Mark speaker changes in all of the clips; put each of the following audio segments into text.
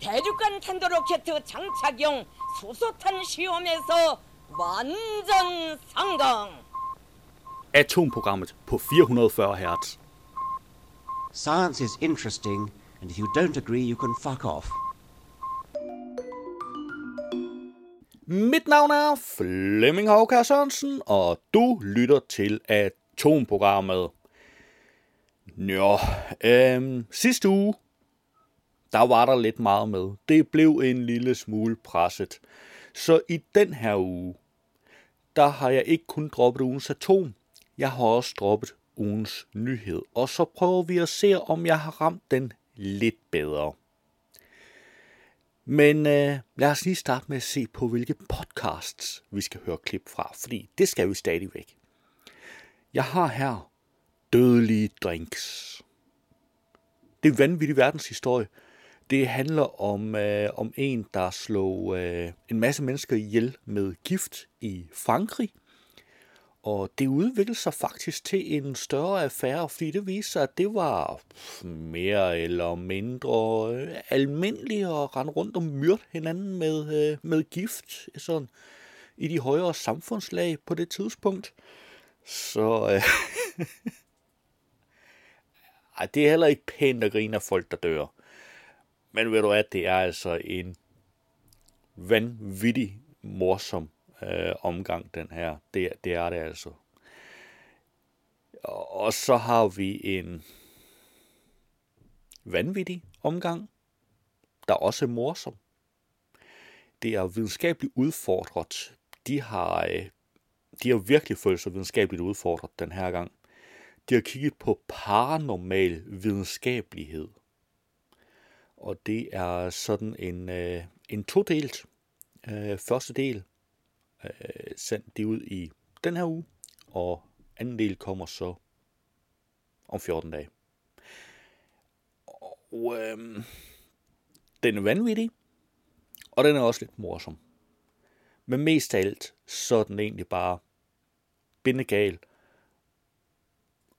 Speaker 1: 대륙간 탄도로켓 장착용 수소탄 시험에서 완전 성공.
Speaker 2: Atomprogrammet på 440 Hz.
Speaker 3: Science is interesting, and if you don't agree, you can fuck off.
Speaker 2: Mit navn er Flemming Håkær Sørensen, og du lytter til Atomprogrammet. Nå, øhm, sidste uge, der var der lidt meget med. Det blev en lille smule presset. Så i den her uge, der har jeg ikke kun droppet ugens atom, jeg har også droppet ugens nyhed. Og så prøver vi at se, om jeg har ramt den lidt bedre. Men øh, lad os lige starte med at se på, hvilke podcasts vi skal høre klip fra, fordi det skal vi stadigvæk. Jeg har her Dødelige Drinks. Det er vanvittig verdenshistorie. Det handler om, øh, om en, der slog øh, en masse mennesker ihjel med gift i Frankrig. Og det udviklede sig faktisk til en større affære, fordi det viste sig, at det var mere eller mindre øh, almindeligt at rende rundt og myrde hinanden med, øh, med gift sådan, i de højere samfundslag på det tidspunkt. Så øh, Ej, det er heller ikke pænt at grine af folk, der dør. Men ved du at det er altså en vanvittig morsom øh, omgang, den her. Det, det er det altså. Og, og så har vi en vanvittig omgang, der også er morsom. Det er videnskabeligt udfordret. De har, øh, de har virkelig følt sig videnskabeligt udfordret den her gang. De har kigget på paranormal videnskabelighed. Og det er sådan en, øh, en todelt øh, første del øh, sendt det ud i den her uge, og anden del kommer så om 14 dage. Og øh, den er vanvittig, og den er også lidt morsom. Men mest af alt, så er den egentlig bare bindegal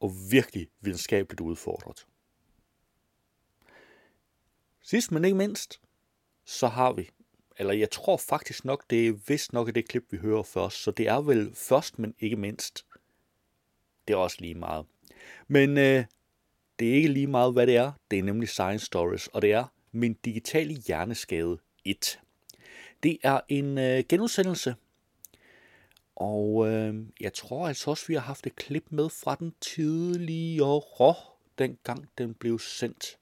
Speaker 2: og virkelig videnskabeligt udfordret. Sidst men ikke mindst, så har vi, eller jeg tror faktisk nok, det er vist nok det klip, vi hører først, så det er vel først, men ikke mindst. Det er også lige meget. Men øh, det er ikke lige meget, hvad det er. Det er nemlig Science Stories, og det er Min Digitale Hjerneskade 1. Det er en øh, genudsendelse, og øh, jeg tror altså også, vi har haft et klip med fra den tidligere, dengang den blev sendt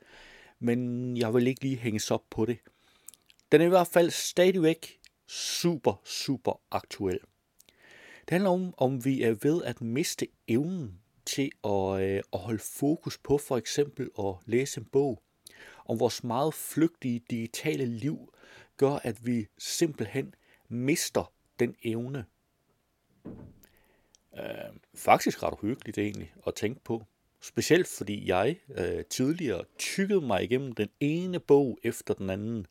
Speaker 2: men jeg vil ikke lige hænges op på det. Den er i hvert fald stadigvæk super, super aktuel. Det handler om, om vi er ved at miste evnen til at, øh, at holde fokus på for eksempel at læse en bog. Om vores meget flygtige digitale liv gør, at vi simpelthen mister den evne. Øh, faktisk ret hyggeligt egentlig at tænke på. Specielt fordi jeg øh, tidligere tykkede mig igennem den ene bog efter den anden.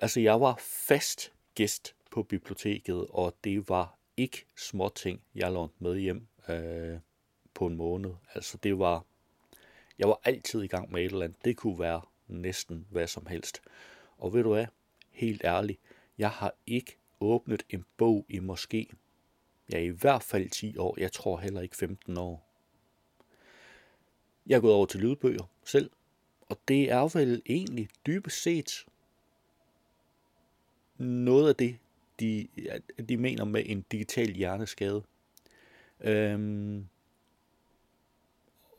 Speaker 2: Altså jeg var fast gæst på biblioteket, og det var ikke små ting, jeg lånte med hjem øh, på en måned. Altså det var, jeg var altid i gang med et eller andet. Det kunne være næsten hvad som helst. Og ved du hvad, helt ærligt, jeg har ikke åbnet en bog i måske, ja i hvert fald 10 år, jeg tror heller ikke 15 år. Jeg er gået over til lydbøger selv, og det er vel egentlig dybest set noget af det, de, de mener med en digital hjerneskade. Øhm,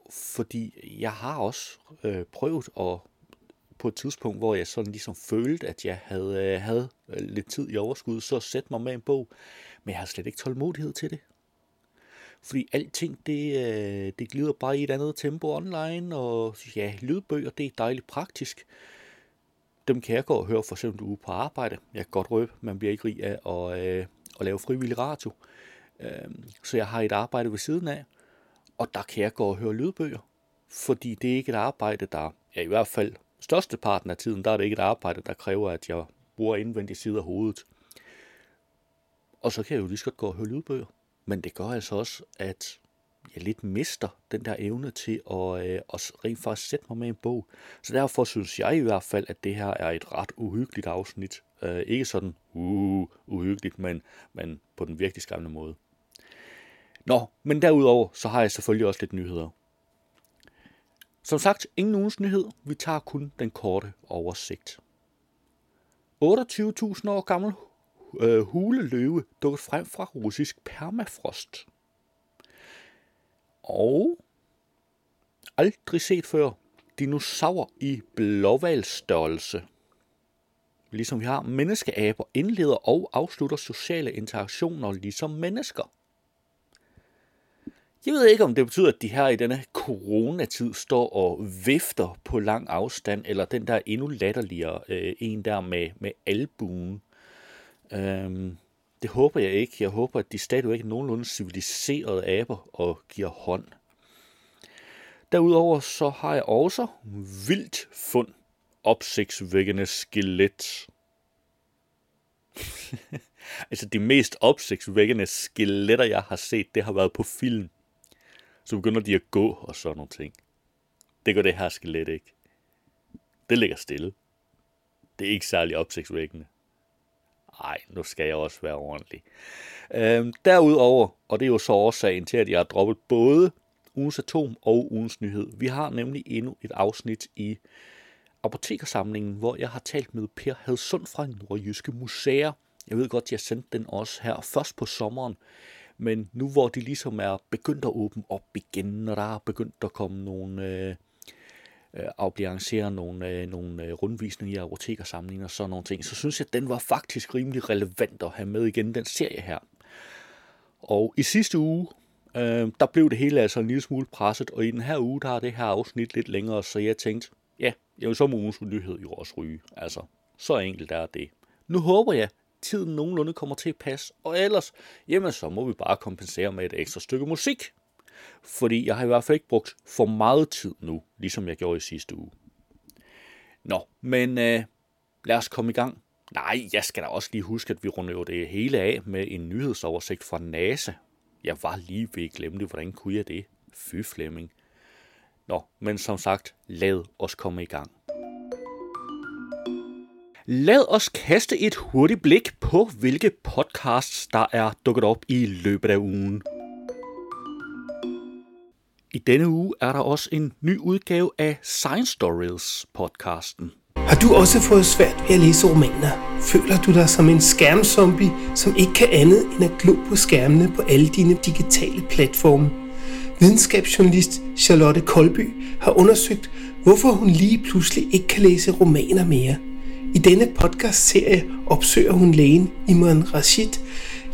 Speaker 2: fordi jeg har også øh, prøvet at på et tidspunkt, hvor jeg sådan ligesom følte, at jeg havde, øh, havde øh, lidt tid i overskud, så sætte mig med en bog. Men jeg har slet ikke tålmodighed til det. Fordi alting, det, øh, det glider bare i et andet tempo online, og ja, lydbøger, det er dejligt praktisk. Dem kan jeg gå og høre for eksempel ude på arbejde. Jeg kan godt røbe, man bliver ikke rig af at, øh, at lave frivillig radio. Øh, så jeg har et arbejde ved siden af, og der kan jeg gå og høre lydbøger. Fordi det er ikke et arbejde, der, ja i hvert fald størsteparten af tiden, der er det ikke et arbejde, der kræver, at jeg bruger indvendig side af hovedet. Og så kan jeg jo lige så godt gå og høre lydbøger. Men det gør altså også, at jeg lidt mister den der evne til at, øh, at rent faktisk sætte mig med en bog. Så derfor synes jeg i hvert fald, at det her er et ret uhyggeligt afsnit. Øh, ikke sådan uh, uhyggeligt, men, men på den virkelig skræmmende måde. Nå, men derudover, så har jeg selvfølgelig også lidt nyheder. Som sagt, ingen ugens nyhed. Vi tager kun den korte oversigt. 28.000 år gammel øh, huleløve dukket frem fra russisk permafrost. Og aldrig set før dinosaurer i blåvalstørrelse. Ligesom vi har menneskeaber, indleder og afslutter sociale interaktioner ligesom mennesker. Jeg ved ikke, om det betyder, at de her i denne coronatid står og vifter på lang afstand, eller den der endnu latterligere øh, en der med, med albuen. Øhm, det håber jeg ikke. Jeg håber, at de stadigvæk er nogenlunde civiliserede aber og giver hånd. Derudover så har jeg også vildt fund opsigtsvækkende skelet. altså de mest opsigtsvækkende skeletter, jeg har set, det har været på film. Så begynder de at gå og sådan nogle ting. Det gør det her skelet ikke. Det ligger stille. Det er ikke særlig opsigtsvækkende. Ej, nu skal jeg også være ordentlig. Øhm, derudover, og det er jo så årsagen til, at jeg har droppet både ugens atom og ugens nyhed. Vi har nemlig endnu et afsnit i apotekersamlingen, hvor jeg har talt med Per Hadsund fra Nordjyske Museer. Jeg ved godt, jeg sendte den også her først på sommeren, men nu hvor de ligesom er begyndt at åbne op igen, og der er begyndt at komme nogle... Øh, øh, afbalancere nogle, øh, nogle øh, rundvisninger i apotekersamlinger og sådan nogle ting, så synes jeg, at den var faktisk rimelig relevant at have med igen, den serie her. Og i sidste uge, øh, der blev det hele altså en lille smule presset, og i den her uge, der er det her afsnit lidt længere, så jeg tænkte, ja, jeg vil så må ugens nyhed jo også ryge. Altså, så enkelt er det. Nu håber jeg, tiden nogenlunde kommer til at passe, og ellers, jamen så må vi bare kompensere med et ekstra stykke musik. Fordi jeg har i hvert fald ikke brugt for meget tid nu, ligesom jeg gjorde i sidste uge. Nå, men øh, lad os komme i gang. Nej, jeg skal da også lige huske, at vi runder jo det hele af med en nyhedsoversigt fra NASA. Jeg var lige ved at glemme det. Hvordan kunne jeg det? Fy Flemming. Nå, men som sagt, lad os komme i gang. Lad os kaste et hurtigt blik på, hvilke podcasts, der er dukket op i løbet af ugen. I denne uge er der også en ny udgave af Science Stories podcasten.
Speaker 4: Har du også fået svært ved at læse romaner? Føler du dig som en skærmzombie, som ikke kan andet end at glo på skærmene på alle dine digitale platforme? Videnskabsjournalist Charlotte Kolby har undersøgt, hvorfor hun lige pludselig ikke kan læse romaner mere. I denne podcast-serie opsøger hun lægen Imran Rashid,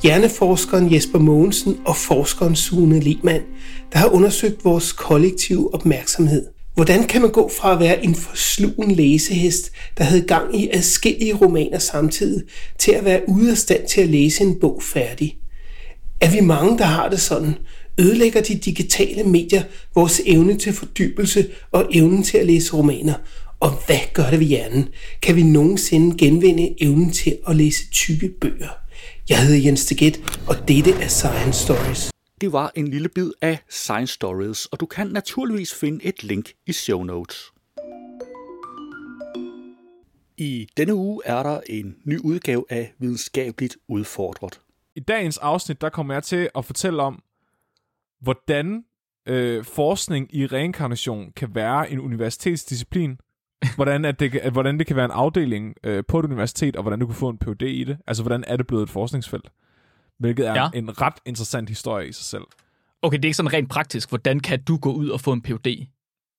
Speaker 4: hjerneforskeren Jesper Mogensen og forskeren Sune Lehmann, der har undersøgt vores kollektive opmærksomhed. Hvordan kan man gå fra at være en forslugen læsehest, der havde gang i adskillige romaner samtidig, til at være ude af stand til at læse en bog færdig? Er vi mange, der har det sådan? Ødelægger de digitale medier vores evne til fordybelse og evnen til at læse romaner? Og hvad gør det ved hjernen? Kan vi nogensinde genvinde evnen til at læse tykke bøger? Jeg hedder Jens Deget, og dette er Science Stories.
Speaker 2: Det var en lille bid af Science Stories, og du kan naturligvis finde et link i show notes. I denne uge er der en ny udgave af Videnskabeligt Udfordret.
Speaker 5: I dagens afsnit, der kommer jeg til at fortælle om, hvordan øh, forskning i reinkarnation kan være en universitetsdisciplin, hvordan, at det, at, hvordan det kan være en afdeling øh, på et universitet, og hvordan du kan få en PhD i det. Altså, hvordan er det blevet et forskningsfelt? Hvilket er ja. En ret interessant historie i sig selv.
Speaker 6: Okay, det er ikke sådan rent praktisk. Hvordan kan du gå ud og få en PhD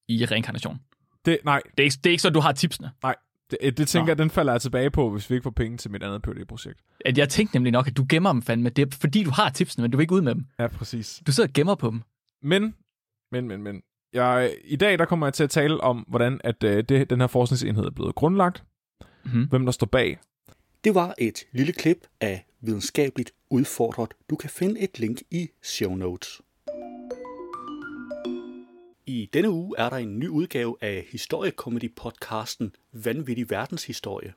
Speaker 6: i reinkarnation?
Speaker 5: Det, nej,
Speaker 6: Det er ikke, det er ikke så, du har tipsene.
Speaker 5: nej. Det, det tænker
Speaker 6: Nå.
Speaker 5: jeg, den falder jeg tilbage på, hvis vi ikke får penge til mit andet PhD-projekt.
Speaker 6: At jeg tænkte nemlig nok, at du gemmer dem fandme. Det er fordi, du har tipsene, men du vil ikke ud med dem.
Speaker 5: Ja, præcis.
Speaker 6: Du sidder og gemmer på dem.
Speaker 5: Men, men, men, men. Jeg, I dag der kommer jeg til at tale om, hvordan at, øh, det, den her forskningsenhed er blevet grundlagt,
Speaker 6: Mhm.
Speaker 5: hvem der står bag.
Speaker 2: Det var et lille klip af Videnskabeligt Udfordret. Du kan finde et link i show notes. I denne uge er der en ny udgave af historiekomedy-podcasten Vanvittig Verdenshistorie.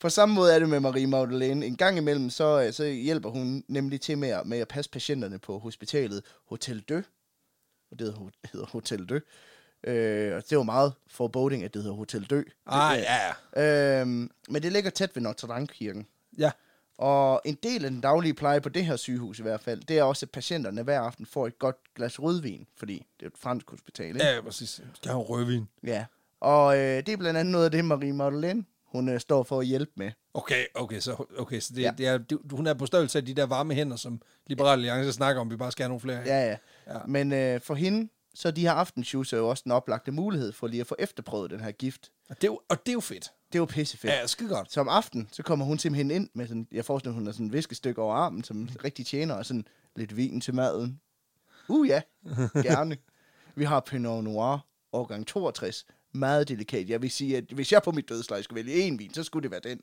Speaker 7: På samme måde er det med Marie Magdalene. En gang imellem, så, så hjælper hun nemlig til med at, med at passe patienterne på hospitalet Hotel Dø. Og det hedder, Hotel Dø. Øh, og det var meget foreboding, at det hedder Hotel Dø.
Speaker 8: Ah, ja, ja.
Speaker 7: Øhm, men det ligger tæt ved Notre Dame-kirken.
Speaker 8: Ja.
Speaker 7: Og en del af den daglige pleje på det her sygehus i hvert fald, det er også, at patienterne hver aften får et godt glas rødvin, fordi det er et fransk hospital, ikke?
Speaker 8: Ja, præcis. Vi skal have rødvin.
Speaker 7: ja. Og øh, det er blandt andet noget af det, Marie Madeleine, hun øh, står for at hjælpe med.
Speaker 8: Okay, okay, så, okay, så det,
Speaker 7: Ja.
Speaker 8: det er, det, hun er på størrelse af de der varme hænder, som Liberale Alliance snakker om, vi bare skal have nogle flere.
Speaker 7: Ja, ja.
Speaker 8: Ja.
Speaker 7: Men øh, for hende, så de her aftenshoes er jo også den oplagte mulighed for lige at få efterprøvet den her gift.
Speaker 8: Og det, er jo, og det er jo fedt.
Speaker 7: Det er jo pissefedt.
Speaker 8: Ja, skide godt.
Speaker 7: Så om aftenen, så kommer hun simpelthen ind med sådan, jeg forestiller, hun har sådan et viskestykke over armen, som rigtig tjener, og sådan lidt vin til maden. Uh ja, gerne. Vi har Pinot Noir, årgang 62. Meget delikat. Jeg vil sige, at hvis jeg på mit dødsleje skulle vælge en vin, så skulle det være den.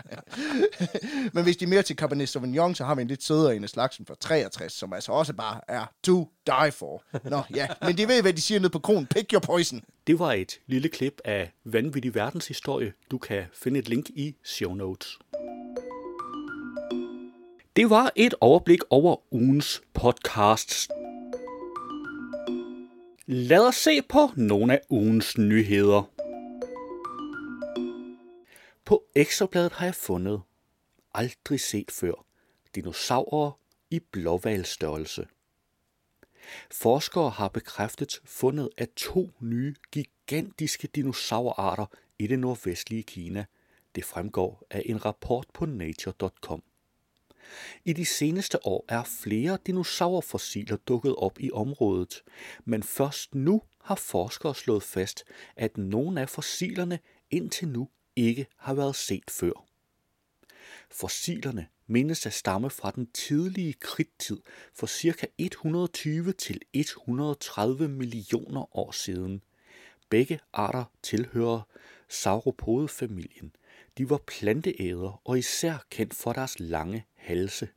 Speaker 7: Men hvis de er mere til Cabernet Sauvignon, så har vi en lidt sødere en af slagsen fra 63, som altså også bare er to die for. Nå ja, men de ved, hvad de siger nede på kronen. Pick your poison.
Speaker 2: Det var et lille klip af vanvittig verdenshistorie. Du kan finde et link i show notes. Det var et overblik over ugens podcasts. Lad os se på nogle af ugens nyheder. På Ekstrabladet har jeg fundet aldrig set før dinosaurer i blåvalstørrelse. Forskere har bekræftet fundet af to nye gigantiske dinosaurarter i det nordvestlige Kina. Det fremgår af en rapport på nature.com. I de seneste år er flere dinosaurfossiler dukket op i området, men først nu har forskere slået fast, at nogle af fossilerne indtil nu ikke har været set før. Fossilerne menes at stamme fra den tidlige kridttid for ca. 120 til 130 millioner år siden. Begge arter tilhører sauropodefamilien. De var planteæder og især kendt for deres lange halse.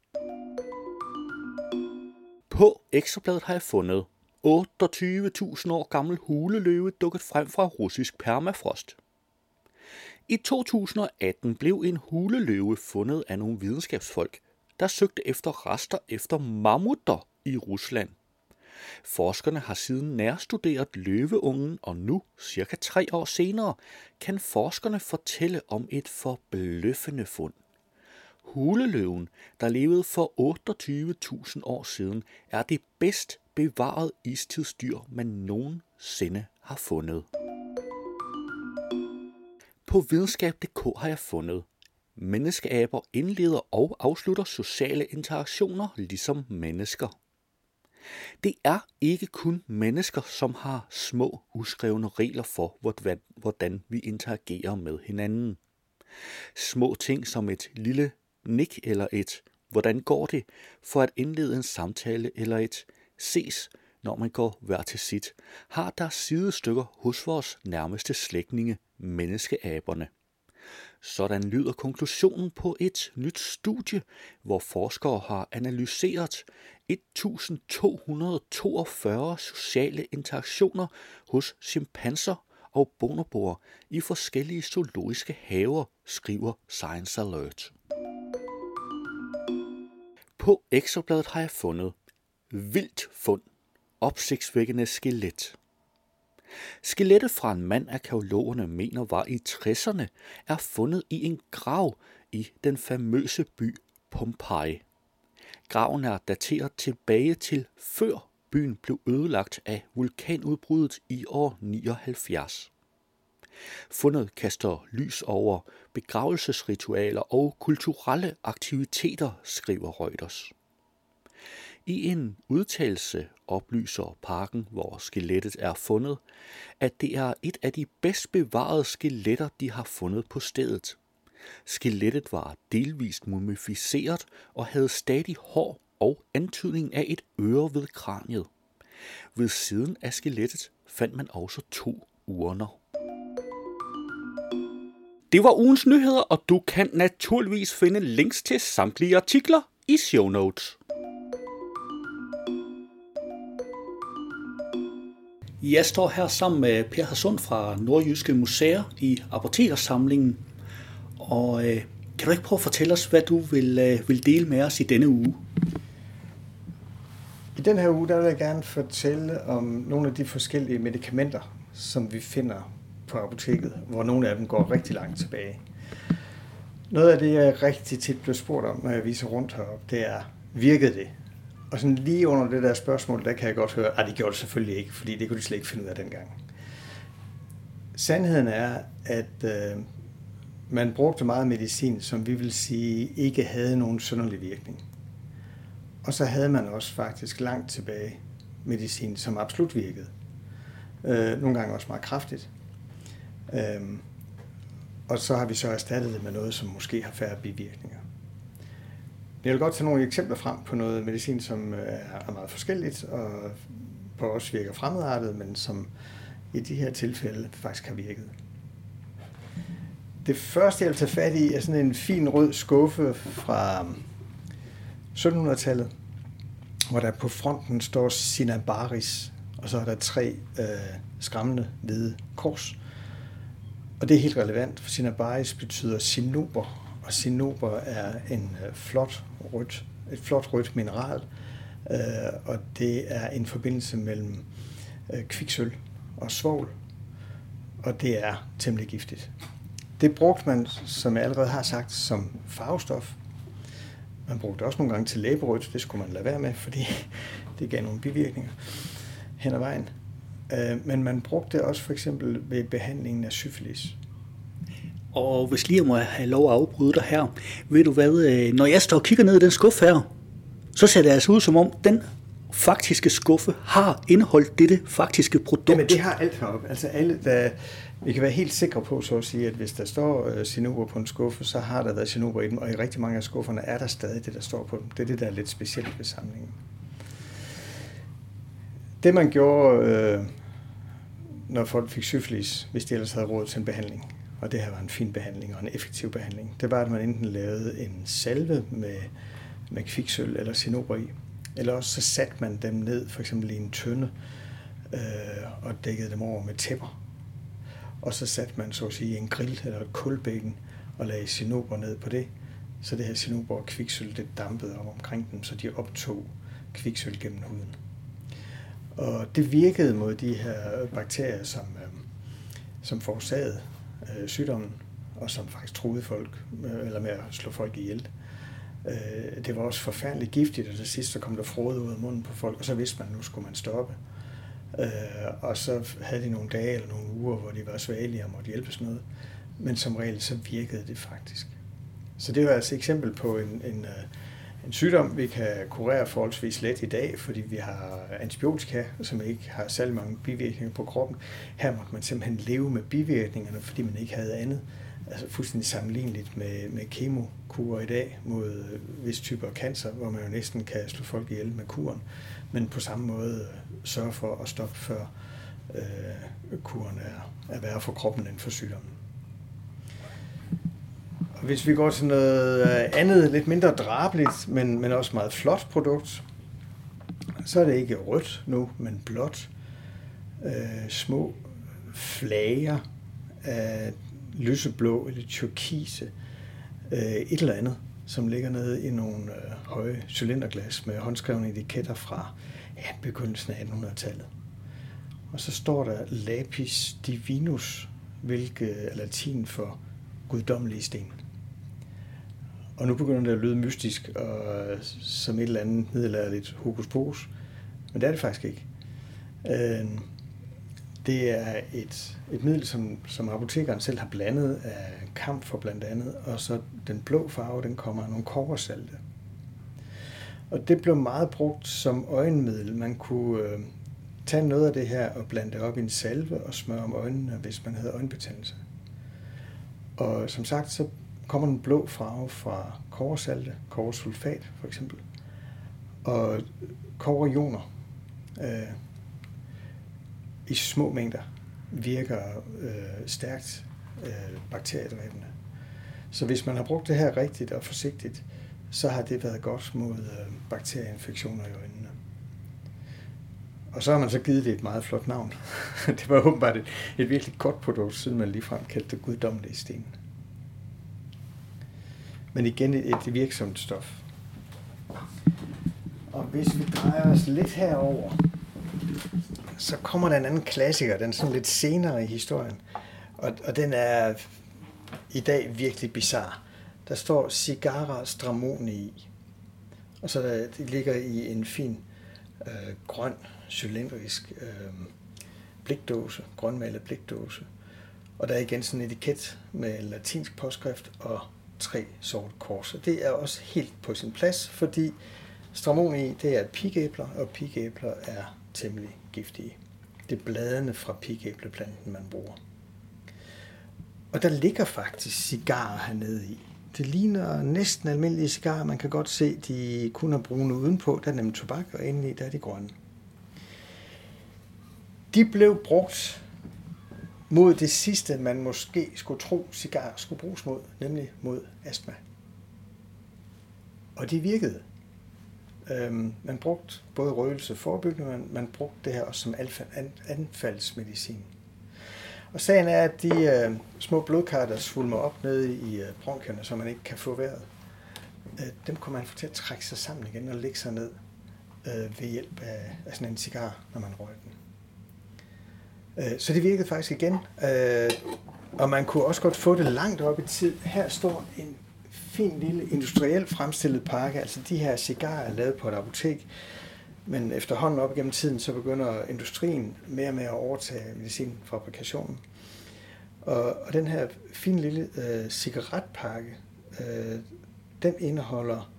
Speaker 2: På Ekstrabladet har jeg fundet 28.000 år gammel huleløve dukket frem fra russisk permafrost. I 2018 blev en huleløve fundet af nogle videnskabsfolk, der søgte efter rester efter mammutter i Rusland. Forskerne har siden nærstuderet løveungen, og nu, cirka tre år senere, kan forskerne fortælle om et forbløffende fund. Huleløven, der levede for 28.000 år siden, er det bedst bevarede istidsdyr, man nogensinde har fundet. På videnskab.dk har jeg fundet, menneskeaber indleder og afslutter sociale interaktioner ligesom mennesker. Det er ikke kun mennesker, som har små uskrevne regler for, hvordan- vi interagerer med hinanden. Små ting som et lille nik eller et hvordan går det for at indlede en samtale eller et ses, når man går hver til sit, har der sidestykker hos vores nærmeste slægtninge, menneskeaberne. Sådan lyder konklusionen på et nyt studie, hvor forskere har analyseret 1242 sociale interaktioner hos chimpanser og bonoboer i forskellige zoologiske haver, skriver Science Alert. På Ekstrabladet har jeg fundet vildt fund, opsigtsvækkende skelet. Skelettet fra en mand, arkeologerne mener var i 60'erne, er fundet i en grav i den famøse by Pompeji. Graven er dateret tilbage til før byen blev ødelagt af vulkanudbruddet i år 79. Fundet kaster lys over begravelsesritualer og kulturelle aktiviteter, skriver Reuters. I en udtalelse oplyser parken, hvor skelettet er fundet, at det er et af de bedst bevarede skeletter, de har fundet på stedet. Skelettet var delvist mumificeret og havde stadig hår og antydning af et øre ved kraniet. Ved siden af skelettet fandt man også to urner. Det var ugens nyheder, og du kan naturligvis finde links til samtlige artikler i show notes. Jeg står her sammen med Per Hasund fra Nordjyske Museer i Apotekersamlingen. Og øh, kan du ikke prøve at fortælle os, hvad du vil, øh, vil dele med os i denne uge?
Speaker 9: I den her uge, der vil jeg gerne fortælle om nogle af de forskellige medicamenter, som vi finder på apoteket, hvor nogle af dem går rigtig langt tilbage. Noget af det, jeg rigtig tit bliver spurgt om, når jeg viser rundt heroppe, det er, virkede det? Og sådan lige under det der spørgsmål, der kan jeg godt høre, at det gjorde det selvfølgelig ikke, fordi det kunne de slet ikke finde ud af dengang. Sandheden er, at øh, man brugte meget medicin, som vi vil sige ikke havde nogen sønderlig virkning. Og så havde man også faktisk langt tilbage medicin, som absolut virkede. Øh, nogle gange også meget kraftigt. Øh, og så har vi så erstattet det med noget, som måske har færre bivirkninger. Jeg vil godt tage nogle eksempler frem på noget medicin, som øh, er meget forskelligt, og på os virker fremadrettet, men som i de her tilfælde faktisk har virket. Det første, jeg vil tage fat i, er sådan en fin rød skuffe fra 1700-tallet, hvor der på fronten står Sinabaris, og så er der tre øh, skræmmende hvide kors. Og det er helt relevant, for Sinabaris betyder sinober, og sinober er en øh, flot rødt, et flot rødt mineral, øh, og det er en forbindelse mellem øh, kviksøl og svovl, og det er temmelig giftigt. Det brugte man, som jeg allerede har sagt, som farvestof. Man brugte det også nogle gange til læberødt, det skulle man lade være med, fordi det gav nogle bivirkninger hen ad vejen. Øh, men man brugte det også for eksempel ved behandlingen af syfilis.
Speaker 2: Og hvis lige jeg må have lov at afbryde dig her, ved du hvad, øh, når jeg står og kigger ned i den skuffe her, så ser det altså ud som om, den faktiske skuffe har indeholdt dette faktiske produkt.
Speaker 9: Jamen det har alt heroppe. Altså alle, der, vi kan være helt sikre på, så at sige, at hvis der står øh, Sinober på en skuffe, så har der været Sinober i dem, og i rigtig mange af skufferne er der stadig det, der står på dem. Det er det, der er lidt specielt ved samlingen. Det man gjorde, øh, når folk fik syfilis, hvis de ellers havde råd til en behandling, og det her var en fin behandling og en effektiv behandling, det var, at man enten lavede en salve med, med kviksøl eller sinober i, eller også så satte man dem ned, for eksempel i en tønde, øh, og dækkede dem over med tæpper. Og så satte man så at sige en grill eller et kulbækken og lagde sinober ned på det. Så det her sinober og kviksøl, det dampede om omkring dem, så de optog kviksøl gennem huden. Og det virkede mod de her bakterier, som, øh, som forårsagede øh, sygdommen, og som faktisk troede folk, øh, eller med at slå folk ihjel. Øh, det var også forfærdeligt giftigt, og til sidst så kom der frode ud af munden på folk, og så vidste man, at nu skulle man stoppe. Øh, og så havde de nogle dage eller nogle uger, hvor de var svagelige og måtte hjælpes noget. Men som regel, så virkede det faktisk. Så det var altså et eksempel på en, en, øh, en sygdom, vi kan kurere forholdsvis let i dag, fordi vi har antibiotika, som ikke har særlig mange bivirkninger på kroppen. Her måtte man simpelthen leve med bivirkningerne, fordi man ikke havde andet. Altså fuldstændig sammenligneligt med, med kemokurer i dag mod øh, visse typer af cancer, hvor man jo næsten kan slå folk ihjel med kuren, men på samme måde øh, sørge for at stoppe før øh, kuren er, er værre for kroppen end for sygdommen. Hvis vi går til noget øh, andet, lidt mindre drabeligt, men, men også meget flot produkt, så er det ikke rødt nu, men blåt. Øh, små flager af lyseblå eller turkise, øh, et eller andet, som ligger nede i nogle øh, høje cylinderglas med håndskrevne etiketter fra ja, begyndelsen af 1800-tallet. Og så står der lapis divinus, hvilket er latin for guddommelige sten. Og nu begynder det at lyde mystisk og som et eller andet middelalderligt hokus pokus, men det er det faktisk ikke. Øh, det er et, et middel, som, som apotekeren selv har blandet af kamp for blandt andet, og så den blå farve, den kommer af nogle korsalte. Og det blev meget brugt som øjenmiddel. Man kunne øh, tage noget af det her og blande det op i en salve og smøre om øjnene, hvis man havde øjenbetændelse. Og som sagt, så kommer den blå farve fra koversalte, koversulfat for eksempel, og koverioner øh, i små mængder virker øh, stærkt øh, bakteriedræbende. Så hvis man har brugt det her rigtigt og forsigtigt, så har det været godt mod øh, bakterieinfektioner i øjnene. Og så har man så givet det et meget flot navn. det var åbenbart et, et virkelig godt produkt, siden man ligefrem kaldte det guddommelige sten. Men igen et, et virksomt stof. Og hvis vi drejer os lidt herover, så kommer der en anden klassiker, den er sådan lidt senere i historien. Og, og den er i dag virkelig bizarre. Der står Cigara Stramoni i. Og så der, det ligger i en fin øh, grøn, cylindrisk øh, blikdåse, grønmalet blikdåse. Og der er igen sådan en etiket med latinsk påskrift og tre sorte kors. Og det er også helt på sin plads, fordi stramoni, det er pigæbler, og pigæbler er temmelig giftige. Det er bladene fra pigæbleplanten, man bruger. Og der ligger faktisk cigarer hernede i. Det ligner næsten almindelige cigarer. Man kan godt se, de kun er brune udenpå. Der er nemlig tobak, og indeni der er de grønne. De blev brugt mod det sidste, man måske skulle tro, cigar skulle bruges mod, nemlig mod astma. Og det virkede. Øhm, man brugte både røgelse forebyggende, men man brugte det her også som anfaldsmedicin. Og sagen er, at de øh, små blodkar, der svulmer op nede i øh, bronkierne, så man ikke kan få vejret, øh, dem kunne man få til at trække sig sammen igen og lægge sig ned øh, ved hjælp af, af sådan en cigar, når man røg den. Øh, så det virkede faktisk igen. Øh, og man kunne også godt få det langt op i tid. Her står en fin lille industrielt fremstillet pakke. Altså de her cigarer er lavet på et apotek. Men efterhånden op gennem tiden, så begynder industrien mere og mere at overtage medicinfabrikationen. Og, og den her fine lille øh, cigaretpakke, øh, den indeholder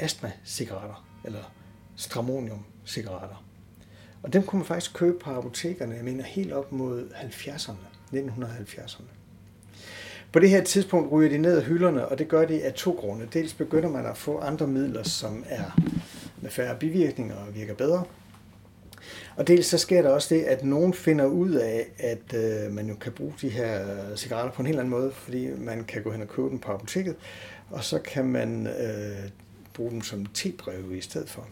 Speaker 9: astma-cigaretter, eller stramonium-cigaretter. Og dem kunne man faktisk købe på apotekerne, jeg mener helt op mod 70'erne, 1970'erne. På det her tidspunkt ryger de ned af hylderne, og det gør de af to grunde. Dels begynder man at få andre midler, som er med færre bivirkninger og virker bedre. Og dels så sker der også det, at nogen finder ud af, at øh, man jo kan bruge de her cigaretter på en helt anden måde, fordi man kan gå hen og købe dem på apoteket, og så kan man øh, bruge dem som tebreve i stedet for.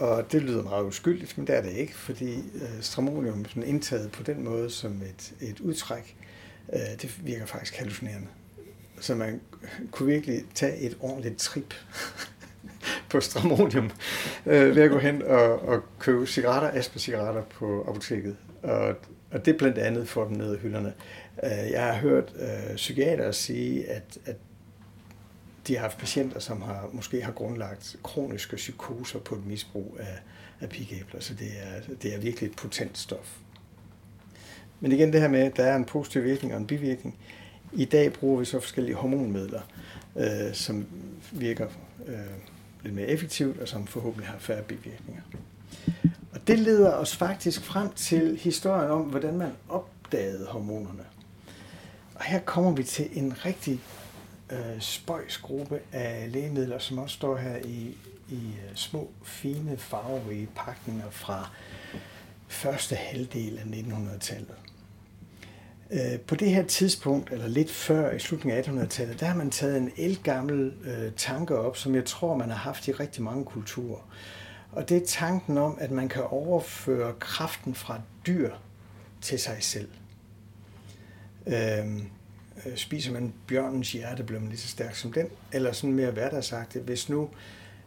Speaker 9: Og det lyder meget uskyldigt, men det er det ikke, fordi øh, stramonium sådan indtaget på den måde som et, et udtræk, øh, det virker faktisk hallucinerende. Så man kunne virkelig tage et ordentligt trip på stramonium øh, ved at gå hen og, og købe cigaretter, aspercigaretter på apoteket. Og, og det blandt andet får dem ned i hylderne. Øh, jeg har hørt øh, psykiater sige, at, at de har haft patienter, som har måske har grundlagt kroniske psykoser på et misbrug af, af pigæbler, så det er, det er virkelig et potent stof. Men igen det her med, at der er en positiv virkning og en bivirkning. I dag bruger vi så forskellige hormonmidler, øh, som virker øh, lidt mere effektivt, og som forhåbentlig har færre bivirkninger. Og det leder os faktisk frem til historien om, hvordan man opdagede hormonerne. Og her kommer vi til en rigtig øh, spøjsgruppe af lægemidler, som også står her i, i uh, små, fine, farverige pakninger fra første halvdel af 1900-tallet. Øh, på det her tidspunkt, eller lidt før i slutningen af 1800-tallet, der har man taget en elgammel øh, tanke op, som jeg tror, man har haft i rigtig mange kulturer. Og det er tanken om, at man kan overføre kraften fra dyr til sig selv. Øhm, øh, Øh, spiser man bjørnens hjerte, bliver man lige så stærk som den. Eller sådan mere hverdagsagtigt, hvis nu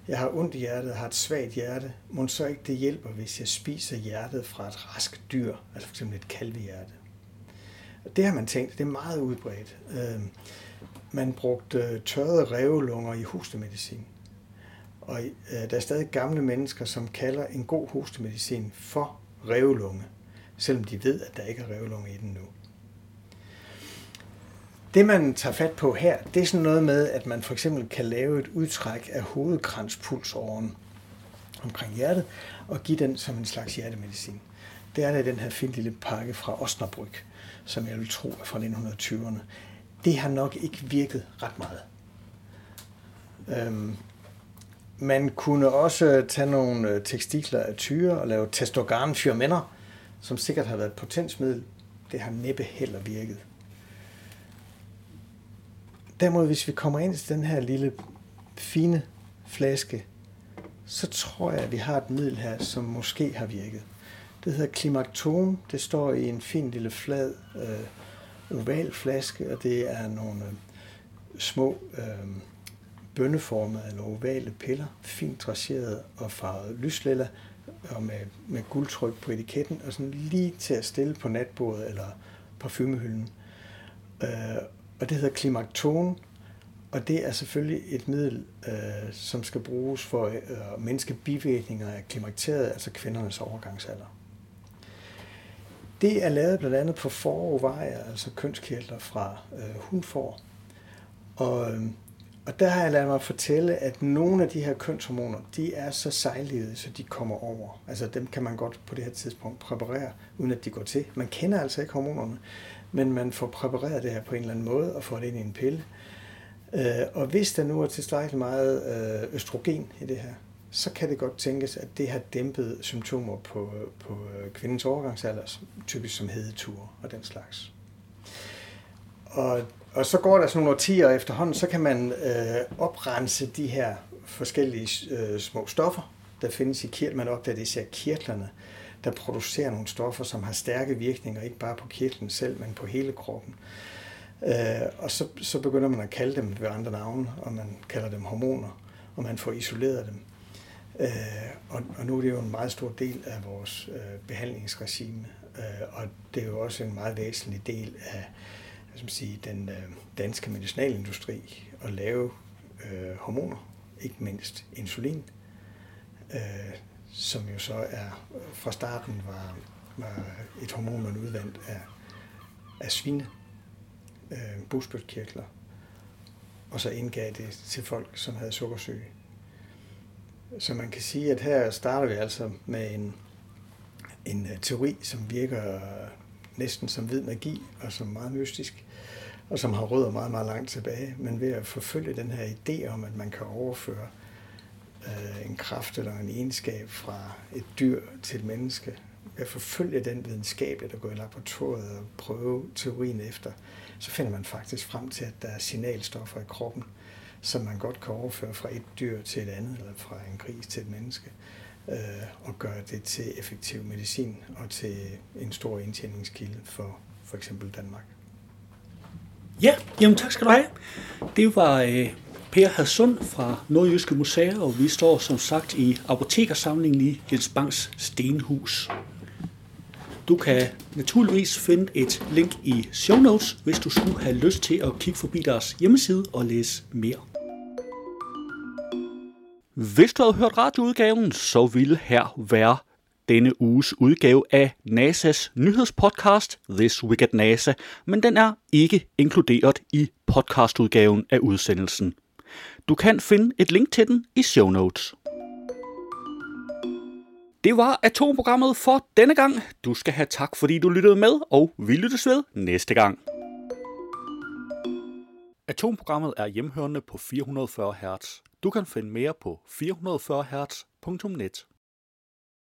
Speaker 9: jeg har ondt i hjertet har et svagt hjerte, må så ikke det hjælper, hvis jeg spiser hjertet fra et rask dyr, altså f.eks. et kalvehjerte. Og det har man tænkt, det er meget udbredt. Øh, man brugte øh, tørrede revelunger i hostemedicin. Og der er stadig gamle mennesker, som kalder en god hostemedicin for revelunge, selvom de ved, at der ikke er revelunge i den nu. Det, man tager fat på her, det er sådan noget med, at man for eksempel kan lave et udtræk af hovedkranspulsåren omkring hjertet, og give den som en slags hjertemedicin. Det er der i den her fine lille pakke fra Osnabrück, som jeg vil tro er fra 1920'erne. Det har nok ikke virket ret meget. Øhm, man kunne også tage nogle øh, tekstikler tekstiler af tyre og lave testogan for som sikkert har været et potensmiddel. Det har næppe heller virket. Derimod, hvis vi kommer ind til den her lille fine flaske, så tror jeg, at vi har et middel her, som måske har virket. Det hedder Klimakton. Det står i en fin lille flad øh, oval flaske, og det er nogle øh, små øh, bønneformede eller ovale piller, fint traceret og farvet lyslilla, og med, med guldtryk på etiketten, og sådan lige til at stille på natbordet eller parfumehylden. Øh, og det hedder Klimakton, og det er selvfølgelig et middel, øh, som skal bruges for øh, mindske bivirkninger af klimakteriet, altså kvindernes overgangsalder. Det er lavet blandt andet på forovarer, altså kønskirtler fra øh, hundfor. Og, øh, og der har jeg ladet mig fortælle, at nogle af de her kønshormoner, de er så sejlivede, så de kommer over. Altså dem kan man godt på det her tidspunkt præparere, uden at de går til. Man kender altså ikke hormonerne, men man får præpareret det her på en eller anden måde og får det ind i en pille. Øh, og hvis der nu er tilstrækkeligt meget øh, østrogen i det her, så kan det godt tænkes, at det har dæmpet symptomer på, på øh, kvindens overgangsalder, typisk som hedeture og den slags. Og, og så går der sådan nogle årtier efterhånden, så kan man øh, oprense de her forskellige øh, små stoffer, der findes i kirtlen. Man opdager disse kirtlerne, der producerer nogle stoffer, som har stærke virkninger, ikke bare på kirtlen selv, men på hele kroppen. Øh, og så, så begynder man at kalde dem ved andre navne, og man kalder dem hormoner, og man får isoleret dem. Øh, og, og nu er det jo en meget stor del af vores øh, behandlingsregime, øh, og det er jo også en meget væsentlig del af som skal sige, den øh, danske medicinalindustri at lave øh, hormoner, ikke mindst insulin, øh, som jo så er fra starten var, var et hormon, man udvandt af, af svine, øh, bugspytkirtler, og så indgav det til folk, som havde sukkersyge. Så man kan sige, at her starter vi altså med en, en øh, teori, som virker næsten som hvid magi, og som meget mystisk, og som har rødder meget, meget langt tilbage. Men ved at forfølge den her idé om, at man kan overføre øh, Øh, en kraft eller en egenskab fra et dyr til et menneske, ved at forfølge den videnskab, der går i laboratoriet og prøve teorien efter, så finder man faktisk frem til, at der er signalstoffer i kroppen, som man godt kan overføre fra et dyr til et andet, eller fra en gris til et menneske, øh, og gøre det til effektiv medicin og til en stor indtjeningskilde for for eksempel Danmark.
Speaker 2: Ja, jamen tak skal du have. Det var øh, Per Hadsund fra Nordjyske Museer, og vi står som sagt i apotekersamlingen i Jens Banks Stenhus. Du kan naturligvis finde et link i show notes, hvis du skulle have lyst til at kigge forbi deres hjemmeside og læse mere. Hvis du havde hørt radioudgaven, så ville her være denne uges udgave af NASA's nyhedspodcast This Week at NASA, men den er ikke inkluderet i podcastudgaven af udsendelsen. Du kan finde et link til den i show notes. Det var atomprogrammet for denne gang. Du skal have tak, fordi du lyttede med, og vi lyttes ved næste gang. Atomprogrammet er hjemhørende på 440 Hz. Du kan finde mere på 440 Hz.net.